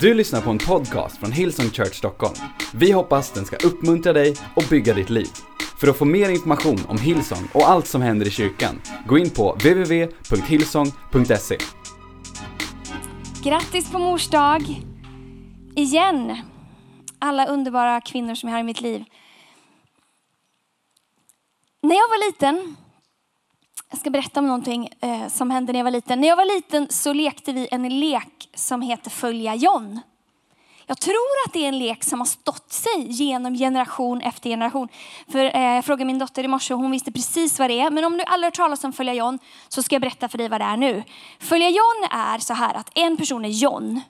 Du lyssnar på en podcast från Hillsong Church Stockholm. Vi hoppas den ska uppmuntra dig och bygga ditt liv. För att få mer information om Hillsong och allt som händer i kyrkan, gå in på www.hillsong.se. Grattis på mors dag! Igen! Alla underbara kvinnor som jag har i mitt liv. När jag var liten, jag ska berätta om någonting eh, som hände när jag var liten. När jag var liten så lekte vi en lek som heter Följa John. Jag tror att det är en lek som har stått sig genom generation efter generation. För eh, jag frågade min dotter i morse och hon visste precis vad det är. Men om du aldrig hört talas om Följa John så ska jag berätta för dig vad det är nu. Följa John är så här att en person är John.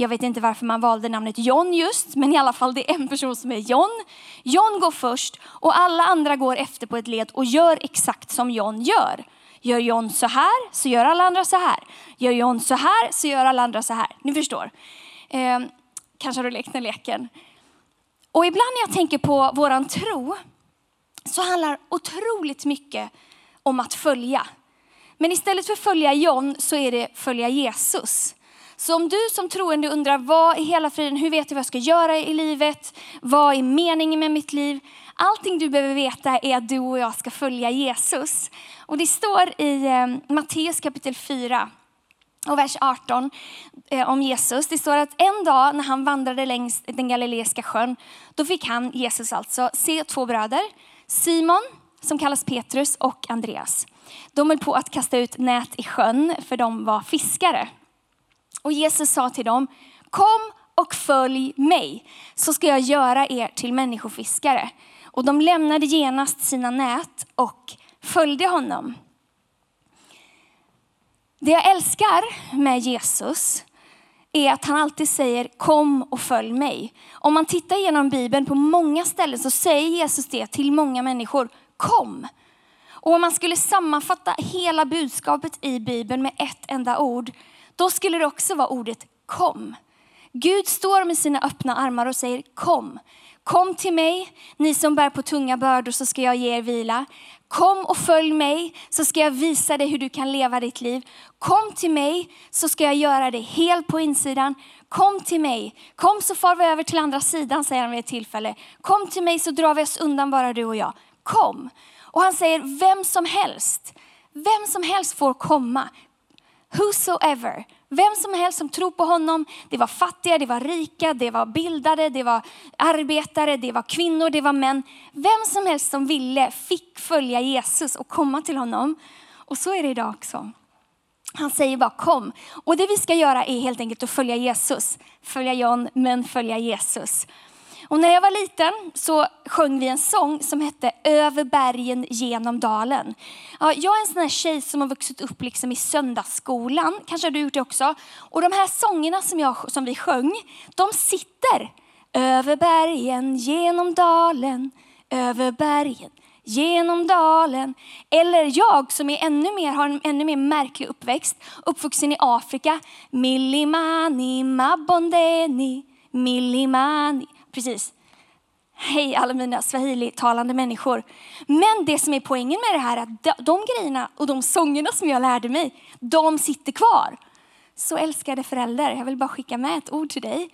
Jag vet inte varför man valde namnet John just, men i alla fall det är en person som är John. John går först och alla andra går efter på ett led och gör exakt som John gör. Gör John så här så gör alla andra så här. Gör John så här så gör alla andra så här. Ni förstår. Eh, kanske har du lekt den leken. Och ibland när jag tänker på våran tro så handlar otroligt mycket om att följa. Men istället för följa John så är det följa Jesus. Så om du som troende undrar vad i hela friden, hur vet jag vad jag ska göra i livet? Vad är meningen med mitt liv? Allting du behöver veta är att du och jag ska följa Jesus. Och det står i eh, Matteus kapitel 4 och vers 18 eh, om Jesus. Det står att en dag när han vandrade längs den galileiska sjön, då fick han, Jesus alltså, se två bröder. Simon, som kallas Petrus, och Andreas. De höll på att kasta ut nät i sjön, för de var fiskare. Och Jesus sa till dem, kom och följ mig, så ska jag göra er till människofiskare. Och de lämnade genast sina nät och följde honom. Det jag älskar med Jesus är att han alltid säger kom och följ mig. Om man tittar genom Bibeln på många ställen så säger Jesus det till många människor, kom. Och om man skulle sammanfatta hela budskapet i Bibeln med ett enda ord, då skulle det också vara ordet kom. Gud står med sina öppna armar och säger kom. Kom till mig, ni som bär på tunga bördor så ska jag ge er vila. Kom och följ mig så ska jag visa dig hur du kan leva ditt liv. Kom till mig så ska jag göra dig hel på insidan. Kom till mig. Kom så far vi över till andra sidan säger han vid ett tillfälle. Kom till mig så drar vi oss undan bara du och jag. Kom. Och han säger vem som helst, vem som helst får komma. Whosoever. Vem som helst som tror på honom. Det var fattiga, det var rika, det var bildade, det var arbetare, det var kvinnor, det var män. Vem som helst som ville fick följa Jesus och komma till honom. Och så är det idag också. Han säger bara kom. Och det vi ska göra är helt enkelt att följa Jesus. Följa John, men följa Jesus. Och när jag var liten så sjöng vi en sång som hette Över bergen genom dalen. Ja, jag är en sån här tjej som har vuxit upp liksom i söndagsskolan, kanske har du gjort det också. Och de här sångerna som, jag, som vi sjöng, de sitter. Över bergen genom dalen, över bergen genom dalen. Eller jag som är ännu mer, har en ännu mer märklig uppväxt, uppvuxen i Afrika. Millimani mabondeni, millimani precis. Hej alla mina swahili-talande människor. Men det som är poängen med det här är att de, grejerna och de sångerna som jag lärde mig, de sitter kvar. Så älskade föräldrar, jag vill bara skicka med ett ord till dig.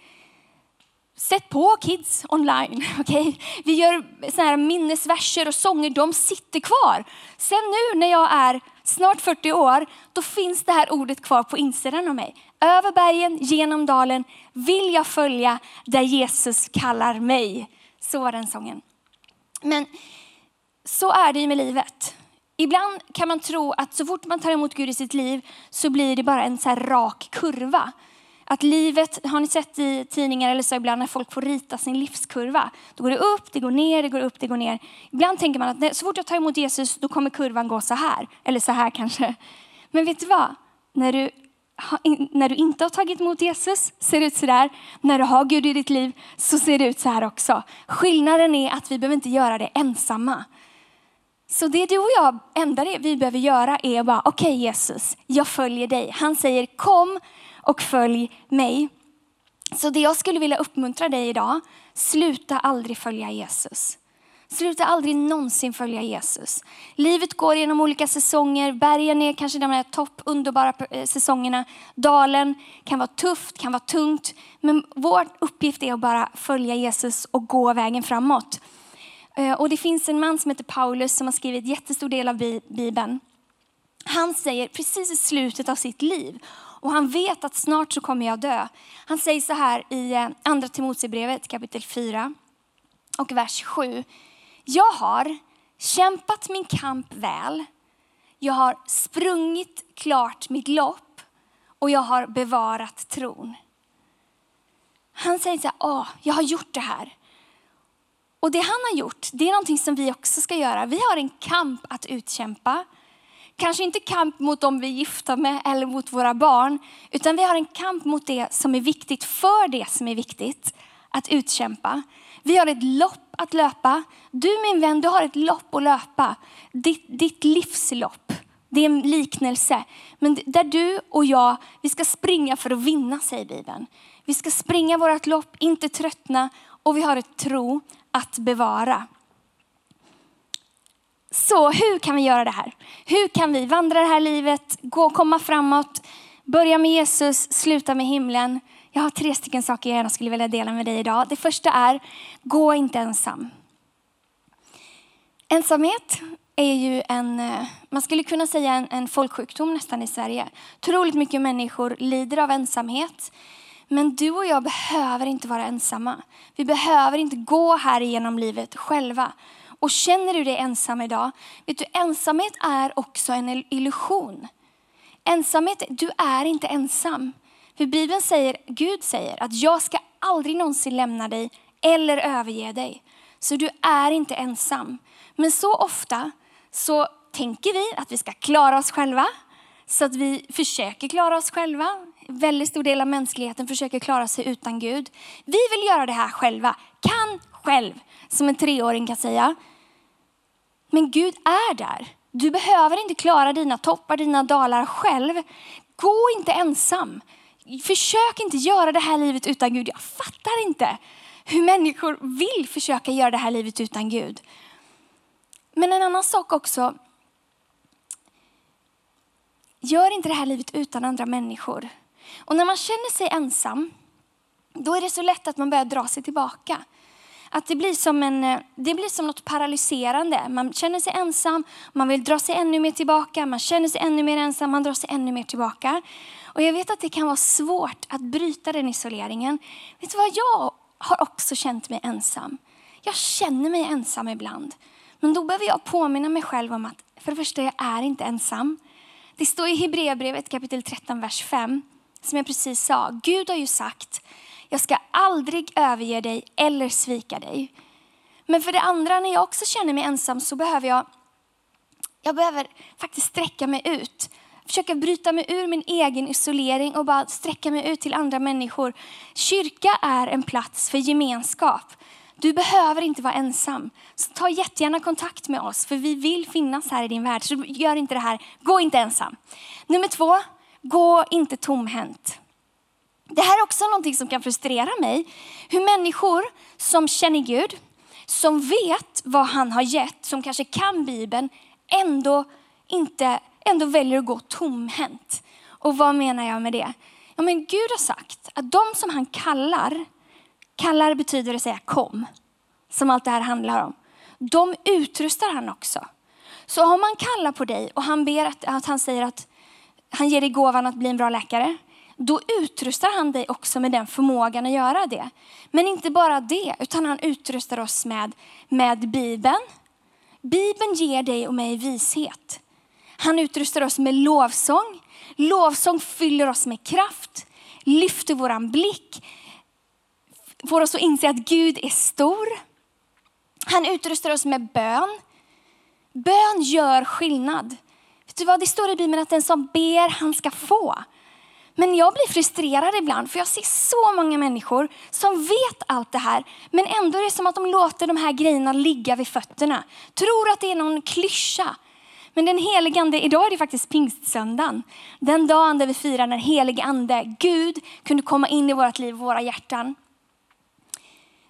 Sätt på kids online, okej? Okay? Vi gör såna här minnesverser och sånger, de sitter kvar. Sen nu när jag är snart 40 år, då finns det här ordet kvar på insidan av mig. Över bergen, genom dalen, vill jag följa där Jesus kallar mig. Så var den sången. Men så är det ju med livet. Ibland kan man tro att så fort man tar emot Gud i sitt liv så blir det bara en så här rak kurva. Att livet, har ni sett i tidningar eller så ibland när folk får rita sin livskurva. Då går det upp, det går ner, det går upp, det går ner. Ibland tänker man att så fort jag tar emot Jesus då kommer kurvan gå så här. Eller så här kanske. Men vet du vad? När du, när du inte har tagit emot Jesus ser det ut så där. När du har Gud i ditt liv så ser det ut så här också. Skillnaden är att vi behöver inte göra det ensamma. Så det du och jag, enda det vi behöver göra är bara, okej okay, Jesus, jag följer dig. Han säger kom och följ mig. Så det jag skulle vilja uppmuntra dig idag, sluta aldrig följa Jesus. Sluta aldrig någonsin följa Jesus. Livet går genom olika säsonger. Bergen är kanske de här topp, underbara eh, säsongerna. Dalen kan vara tufft, kan vara tungt. Men vår uppgift är att bara följa Jesus och gå vägen framåt. Eh, och det finns en man som heter Paulus som har skrivit jättestor del av Bibeln. Han säger precis i slutet av sitt liv och han vet att snart så kommer jag dö. Han säger så här i eh, andra Timoteusbrevet kapitel 4 och vers 7. Jag har kämpat min kamp väl. Jag har sprungit klart mitt lopp och jag har bevarat tron. Han säger så här, Åh, jag har gjort det här. Och det han har gjort, det är någonting som vi också ska göra. Vi har en kamp att utkämpa. Kanske inte kamp mot dem vi är gifta med eller mot våra barn, utan vi har en kamp mot det som är viktigt, för det som är viktigt att utkämpa. Vi har ett lopp att löpa. Du min vän, du har ett lopp att löpa. Ditt, ditt livslopp. Det är en liknelse. Men där du och jag, vi ska springa för att vinna, säger Bibeln. Vi ska springa vårt lopp, inte tröttna och vi har ett tro att bevara. Så hur kan vi göra det här? Hur kan vi vandra det här livet, gå, komma framåt, börja med Jesus, sluta med himlen? Jag har tre stycken saker jag gärna skulle vilja dela med dig idag. Det första är, gå inte ensam. Ensamhet är ju en, eh, man skulle kunna säga en, en folksjukdom nästan i Sverige. Otroligt mycket människor lider av ensamhet. Men du och jag behöver inte vara ensamma. Vi behöver inte gå här igenom livet själva. Och känner du dig ensam idag, vet du ensamhet är också en illusion. Ensamhet, du är inte ensam. För Bibeln säger, Gud säger att jag ska aldrig någonsin lämna dig eller överge dig. Så du är inte ensam. Men så ofta så tänker vi att vi ska klara oss själva. Så att vi försöker klara oss själva. En väldigt stor del av mänskligheten försöker klara sig utan Gud. Vi vill göra det här själva, kan själv, som en treåring kan säga. Men Gud är där. Du behöver inte klara dina toppar, dina dalar själv. Gå inte ensam. Försök inte göra det här livet utan Gud. Jag fattar inte hur människor vill försöka göra det här livet utan Gud. Men en annan sak också. Gör inte det här livet utan andra människor. Och när man känner sig ensam, då är det så lätt att man börjar dra sig tillbaka. Att det blir som, en, eh, det blir som något paralyserande. Man känner sig ensam, man vill dra sig ännu mer tillbaka, man känner sig ännu mer ensam, man drar sig ännu mer tillbaka. Och jag vet att det kan vara svårt att bryta den isoleringen. Vet du vad, jag har också känt mig ensam. Jag känner mig ensam ibland. Men då behöver jag påminna mig själv om att för det första, jag är inte ensam. Det står i Hebreerbrevet kapitel 13, vers 5, som jag precis sa. Gud har ju sagt, jag ska aldrig överge dig eller svika dig. Men för det andra, när jag också känner mig ensam så behöver jag, jag behöver faktiskt sträcka mig ut försöka bryta mig ur min egen isolering och bara sträcka mig ut till andra människor. Kyrka är en plats för gemenskap. Du behöver inte vara ensam. Så ta jättegärna kontakt med oss för vi vill finnas här i din värld. Så gör inte det här, gå inte ensam. Nummer två, gå inte tomhänt. Det här är också någonting som kan frustrera mig. Hur människor som känner Gud, som vet vad han har gett, som kanske kan Bibeln, ändå inte ändå väljer att gå tomhänt. Och vad menar jag med det? Ja, men Gud har sagt att de som han kallar, kallar betyder att säga kom, som allt det här handlar om. De utrustar han också. Så om man kallar på dig och han ber att, att han säger att han ger dig gåvan att bli en bra läkare, då utrustar han dig också med den förmågan att göra det. Men inte bara det, utan han utrustar oss med, med Bibeln. Bibeln ger dig och mig vishet. Han utrustar oss med lovsång. Lovsång fyller oss med kraft, lyfter våran blick, får oss att inse att Gud är stor. Han utrustar oss med bön. Bön gör skillnad. Vet du vad? Det står i Bibeln att den som ber, han ska få. Men jag blir frustrerad ibland för jag ser så många människor som vet allt det här men ändå är det som att de låter de här grejerna ligga vid fötterna. Tror att det är någon klyscha. Men den helige ande, idag är det faktiskt pingstsöndagen. Den dagen där vi firar när helige ande, Gud, kunde komma in i vårt liv och våra hjärtan.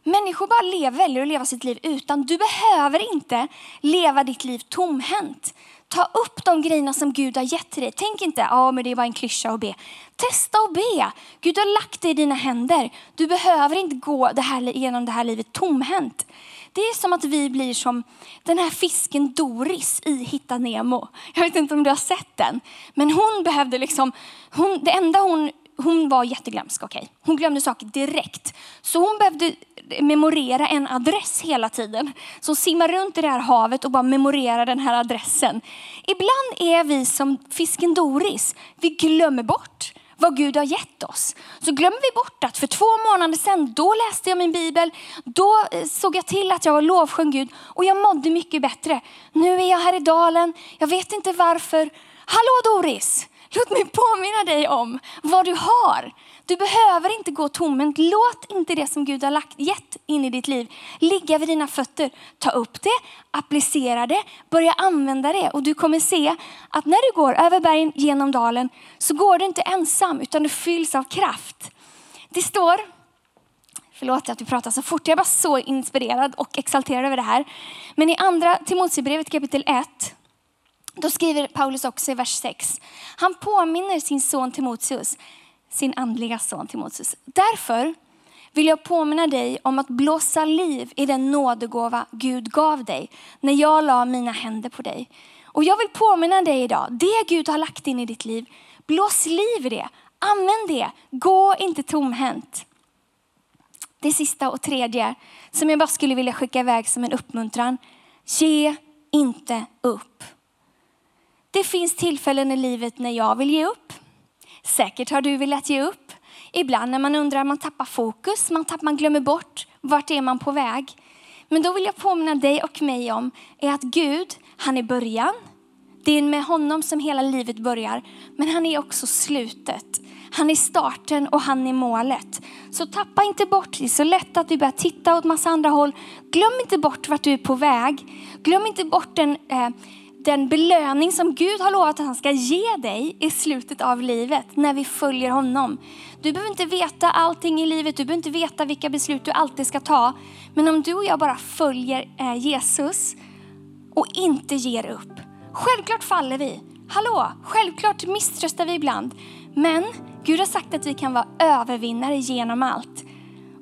Människor bara lever, väljer att leva sitt liv utan. Du behöver inte leva ditt liv tomhänt. Ta upp de grejerna som Gud har gett till dig. Tänk inte, ja men det är bara en klyscha att be. Testa att be. Gud har lagt det i dina händer. Du behöver inte gå det här, genom det här livet tomhänt. Det är som att vi blir som den här fisken Doris i Hitta Nemo. Jag vet inte om du har sett den. Men hon behövde liksom, hon, det enda hon hon var jätteglömsk, okay. Hon glömde saker direkt. Så hon behövde memorera en adress hela tiden. Som simmar runt i det här havet och bara memorerar den här adressen. Ibland är vi som fisken Doris. Vi glömmer bort vad Gud har gett oss. Så glömmer vi bort att för två månader sedan, då läste jag min bibel, då eh, såg jag till att jag var lovsjöng Gud och jag mådde mycket bättre. Nu är jag här i dalen, jag vet inte varför. Hallå Doris! Låt mig påminna dig om vad du har. Du behöver inte gå tomhänt. Låt inte det som Gud har lagt, gett in i ditt liv ligga vid dina fötter. Ta upp det, applicera det, börja använda det. Och du kommer se att när du går över bergen genom dalen så går du inte ensam utan du fylls av kraft. Det står, förlåt att vi pratar så fort, jag är bara så inspirerad och exalterad över det här. Men i andra Timoteusbrevet kapitel 1 då skriver Paulus också i vers 6. Han påminner sin son Timoteus, sin andliga son Timoteus. Därför vill jag påminna dig om att blåsa liv i den nådegåva Gud gav dig när jag la mina händer på dig. Och jag vill påminna dig idag, det Gud har lagt in i ditt liv, blås liv i det. Använd det. Gå inte tomhänt. Det sista och tredje som jag bara skulle vilja skicka iväg som en uppmuntran. Ge inte upp. Det finns tillfällen i livet när jag vill ge upp. Säkert har du velat ge upp. Ibland när man undrar, man tappar fokus, man, tappar, man glömmer bort vart är man på väg. Men då vill jag påminna dig och mig om är att Gud, han är början. Det är med honom som hela livet börjar. Men han är också slutet. Han är starten och han är målet. Så tappa inte bort, det är så lätt att vi börjar titta åt massa andra håll. Glöm inte bort vart du är på väg. Glöm inte bort den eh, den belöning som Gud har lovat att han ska ge dig i slutet av livet när vi följer honom. Du behöver inte veta allting i livet, du behöver inte veta vilka beslut du alltid ska ta. Men om du och jag bara följer eh, Jesus och inte ger upp. Självklart faller vi. Hallå, självklart misströstar vi ibland. Men Gud har sagt att vi kan vara övervinnare genom allt.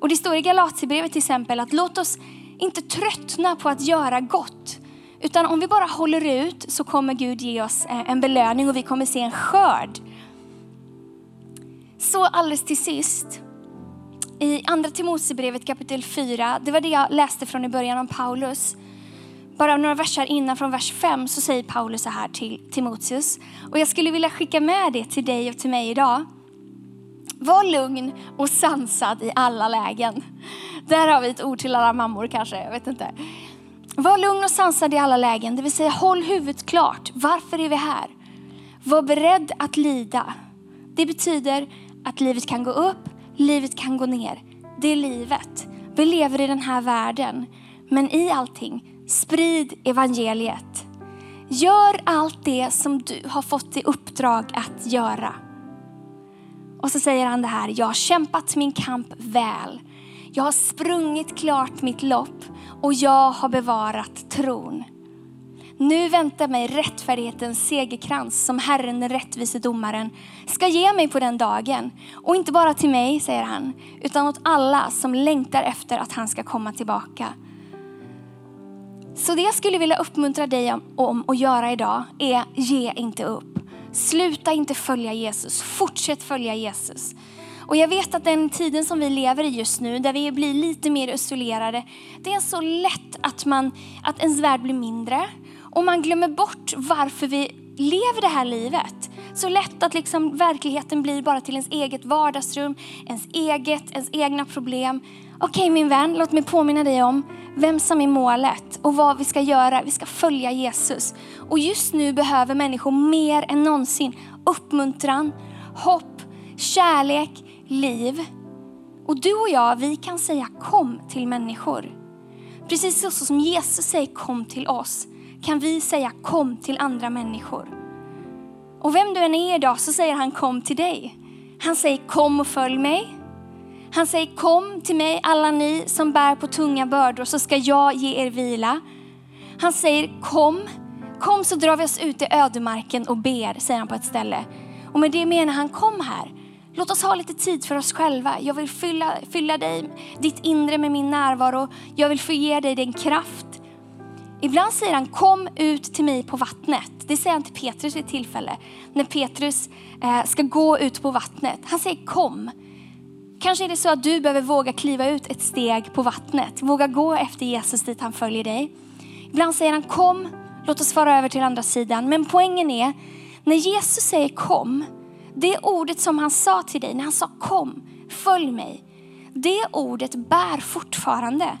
Och det står i Galaterbrevet till exempel att låt oss inte tröttna på att göra gott. Utan om vi bara håller ut så kommer Gud ge oss eh, en belöning och vi kommer se en skörd. Så alldeles till sist. I andra Timoteusbrevet kapitel 4, det var det jag läste från i början om Paulus. Bara några verser innan från vers 5 så säger Paulus så här till Timoteus. Och jag skulle vilja skicka med det till dig och till mig idag. Var lugn och sansad i alla lägen. Där har vi ett ord till alla mammor kanske, jag vet inte. Var lugn och sansad i alla lägen, det vill säga håll huvudet klart. Varför är vi här? Var beredd att lida. Det betyder att livet kan gå upp, livet kan gå ner. Det är livet. Vi lever i den här världen. Men i allting, sprid evangeliet. Gör allt det som du har fått i uppdrag att göra. Och så säger han det här, jag har kämpat min kamp väl. Jag har sprungit klart mitt lopp och jag har bevarat tron. Nu väntar mig rättfärdighetens segerkrans som Herren, den rättvise domaren, ska ge mig på den dagen. Och inte bara till mig, säger han, utan åt alla som längtar efter att han ska komma tillbaka. Så det jag skulle vilja uppmuntra dig om att göra idag är, ge inte upp. Sluta inte följa Jesus, fortsätt följa Jesus. Och jag vet att den tiden som vi lever i just nu, där vi blir lite mer isolerade, det är så lätt att, man, att ens värld blir mindre. Och man glömmer bort varför vi lever det här livet. Så lätt att liksom verkligheten blir bara till ens eget vardagsrum, ens eget, ens egna problem. Okej okay, min vän, låt mig påminna dig om vem som är målet och vad vi ska göra. Vi ska följa Jesus. Och just nu behöver människor mer än någonsin uppmuntran, hopp, kärlek, liv. Och du och jag, vi kan säga kom till människor. Precis så som Jesus säger kom till oss, kan vi säga kom till andra människor. Och vem du än är idag så säger han kom till dig. Han säger kom och följ mig. Han säger kom till mig alla ni som bär på tunga bördor så ska jag ge er vila. Han säger kom, kom så drar vi oss ut i ödemarken och ber, säger han på ett ställe. Och med det menar han kom här. Låt oss ha lite tid för oss själva. Jag vill fylla, fylla dig, ditt inre med min närvaro. Jag vill få ge dig den kraft. Ibland säger han kom ut till mig på vattnet. Det säger han till Petrus vid ett tillfälle. När Petrus eh, ska gå ut på vattnet. Han säger kom. Kanske är det så att du behöver våga kliva ut ett steg på vattnet. Våga gå efter Jesus dit han följer dig. Ibland säger han kom, låt oss fara över till andra sidan. Men poängen är, när Jesus säger kom, det ordet som han sa till dig, när han sa kom, följ mig. Det ordet bär fortfarande.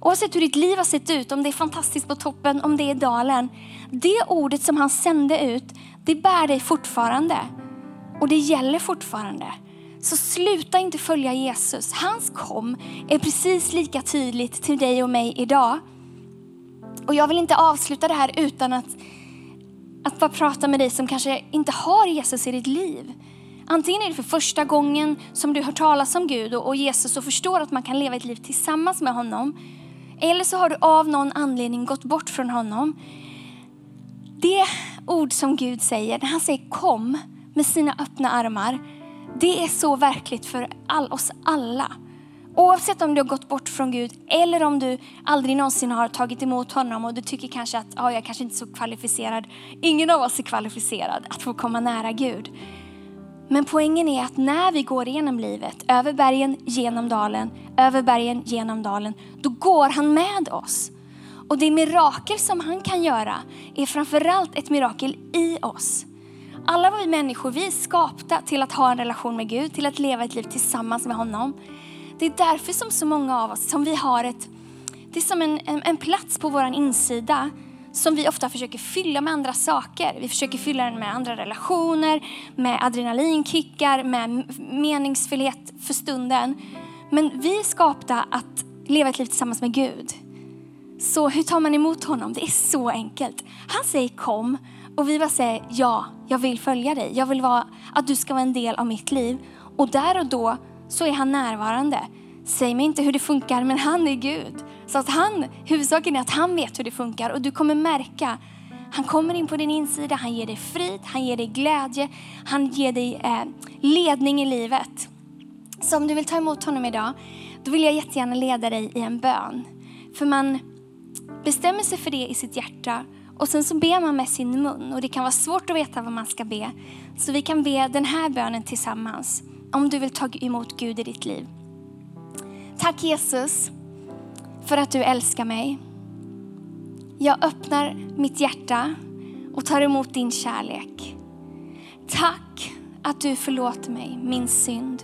Oavsett hur ditt liv har sett ut, om det är fantastiskt på toppen, om det är dalen. Det ordet som han sände ut, det bär dig fortfarande. Och det gäller fortfarande. Så sluta inte följa Jesus. Hans kom är precis lika tydligt till dig och mig idag. Och jag vill inte avsluta det här utan att, att bara prata med dig som kanske inte har Jesus i ditt liv. Antingen är det för första gången som du hör talas om Gud och Jesus och förstår att man kan leva ett liv tillsammans med honom. Eller så har du av någon anledning gått bort från honom. Det ord som Gud säger, när han säger kom med sina öppna armar, det är så verkligt för all, oss alla. Oavsett om du har gått bort från Gud eller om du aldrig någonsin har tagit emot honom och du tycker kanske att oh, jag kanske inte är så kvalificerad. Ingen av oss är kvalificerad att få komma nära Gud. Men poängen är att när vi går igenom livet, över bergen, genom dalen, över bergen, genom dalen, då går han med oss. Och det mirakel som han kan göra är framförallt ett mirakel i oss. Alla vi människor, vi är skapta till att ha en relation med Gud, till att leva ett liv tillsammans med honom. Det är därför som så många av oss, som vi har ett, det är som en, en, en plats på vår insida som vi ofta försöker fylla med andra saker. Vi försöker fylla den med andra relationer, med adrenalinkickar, med meningsfullhet för stunden. Men vi är skapta att leva ett liv tillsammans med Gud. Så hur tar man emot honom? Det är så enkelt. Han säger kom och vi bara säger ja, jag vill följa dig. Jag vill vara, att du ska vara en del av mitt liv. Och där och då så är han närvarande. Säg mig inte hur det funkar, men han är Gud. Så att han, huvudsaken är att han vet hur det funkar och du kommer märka han kommer in på din insida, han ger dig frid, han ger dig glädje, han ger dig eh, ledning i livet. Så om du vill ta emot honom idag, då vill jag jättegärna leda dig i en bön. För man bestämmer sig för det i sitt hjärta och sen så ber man med sin mun och det kan vara svårt att veta vad man ska be. Så vi kan be den här bönen tillsammans om du vill ta emot Gud i ditt liv. Tack Jesus för att du älskar mig. Jag öppnar mitt hjärta och tar emot din kärlek. Tack att du förlåter mig min synd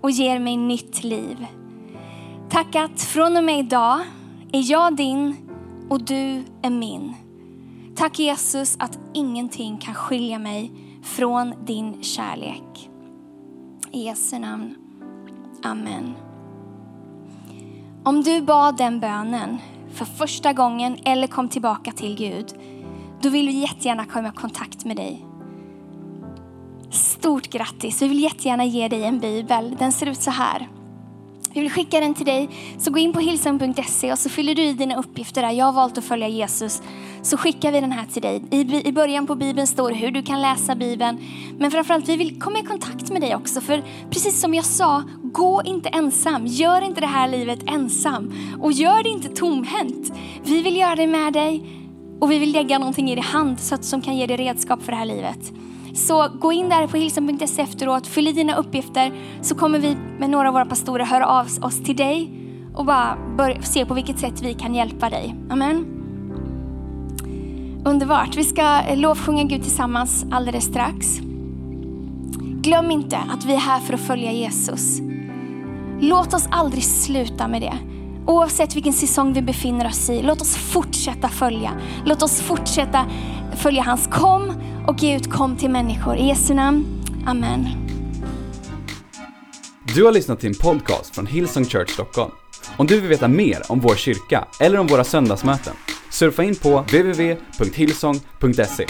och ger mig nytt liv. Tack att från och med idag är jag din och du är min. Tack Jesus att ingenting kan skilja mig från din kärlek. I Jesu namn. Amen. Om du bad den bönen för första gången eller kom tillbaka till Gud, då vill vi jättegärna komma i kontakt med dig. Stort grattis! Vi vill jättegärna ge dig en bibel. Den ser ut så här. Vi vill skicka den till dig. Så gå in på hilsen.se och så fyller du i dina uppgifter där. Jag har valt att följa Jesus. Så skickar vi den här till dig. I, I början på Bibeln står hur du kan läsa Bibeln. Men framförallt vi vill komma i kontakt med dig också. För precis som jag sa, gå inte ensam. Gör inte det här livet ensam. Och gör det inte tomhänt. Vi vill göra det med dig. Och vi vill lägga någonting i din hand så att, som kan ge dig redskap för det här livet. Så gå in där på hilsen.se efteråt, fyll i dina uppgifter så kommer vi med några av våra pastorer höra av oss till dig och bara börja se på vilket sätt vi kan hjälpa dig. Amen. Underbart. Vi ska lovsjunga Gud tillsammans alldeles strax. Glöm inte att vi är här för att följa Jesus. Låt oss aldrig sluta med det. Oavsett vilken säsong vi befinner oss i, låt oss fortsätta följa. Låt oss fortsätta följa hans kom och Gud kom till människor. I Jesu namn, Amen. Du har lyssnat till en podcast från Hillsong Church Stockholm. Om du vill veta mer om vår kyrka eller om våra söndagsmöten, surfa in på www.hillsong.se.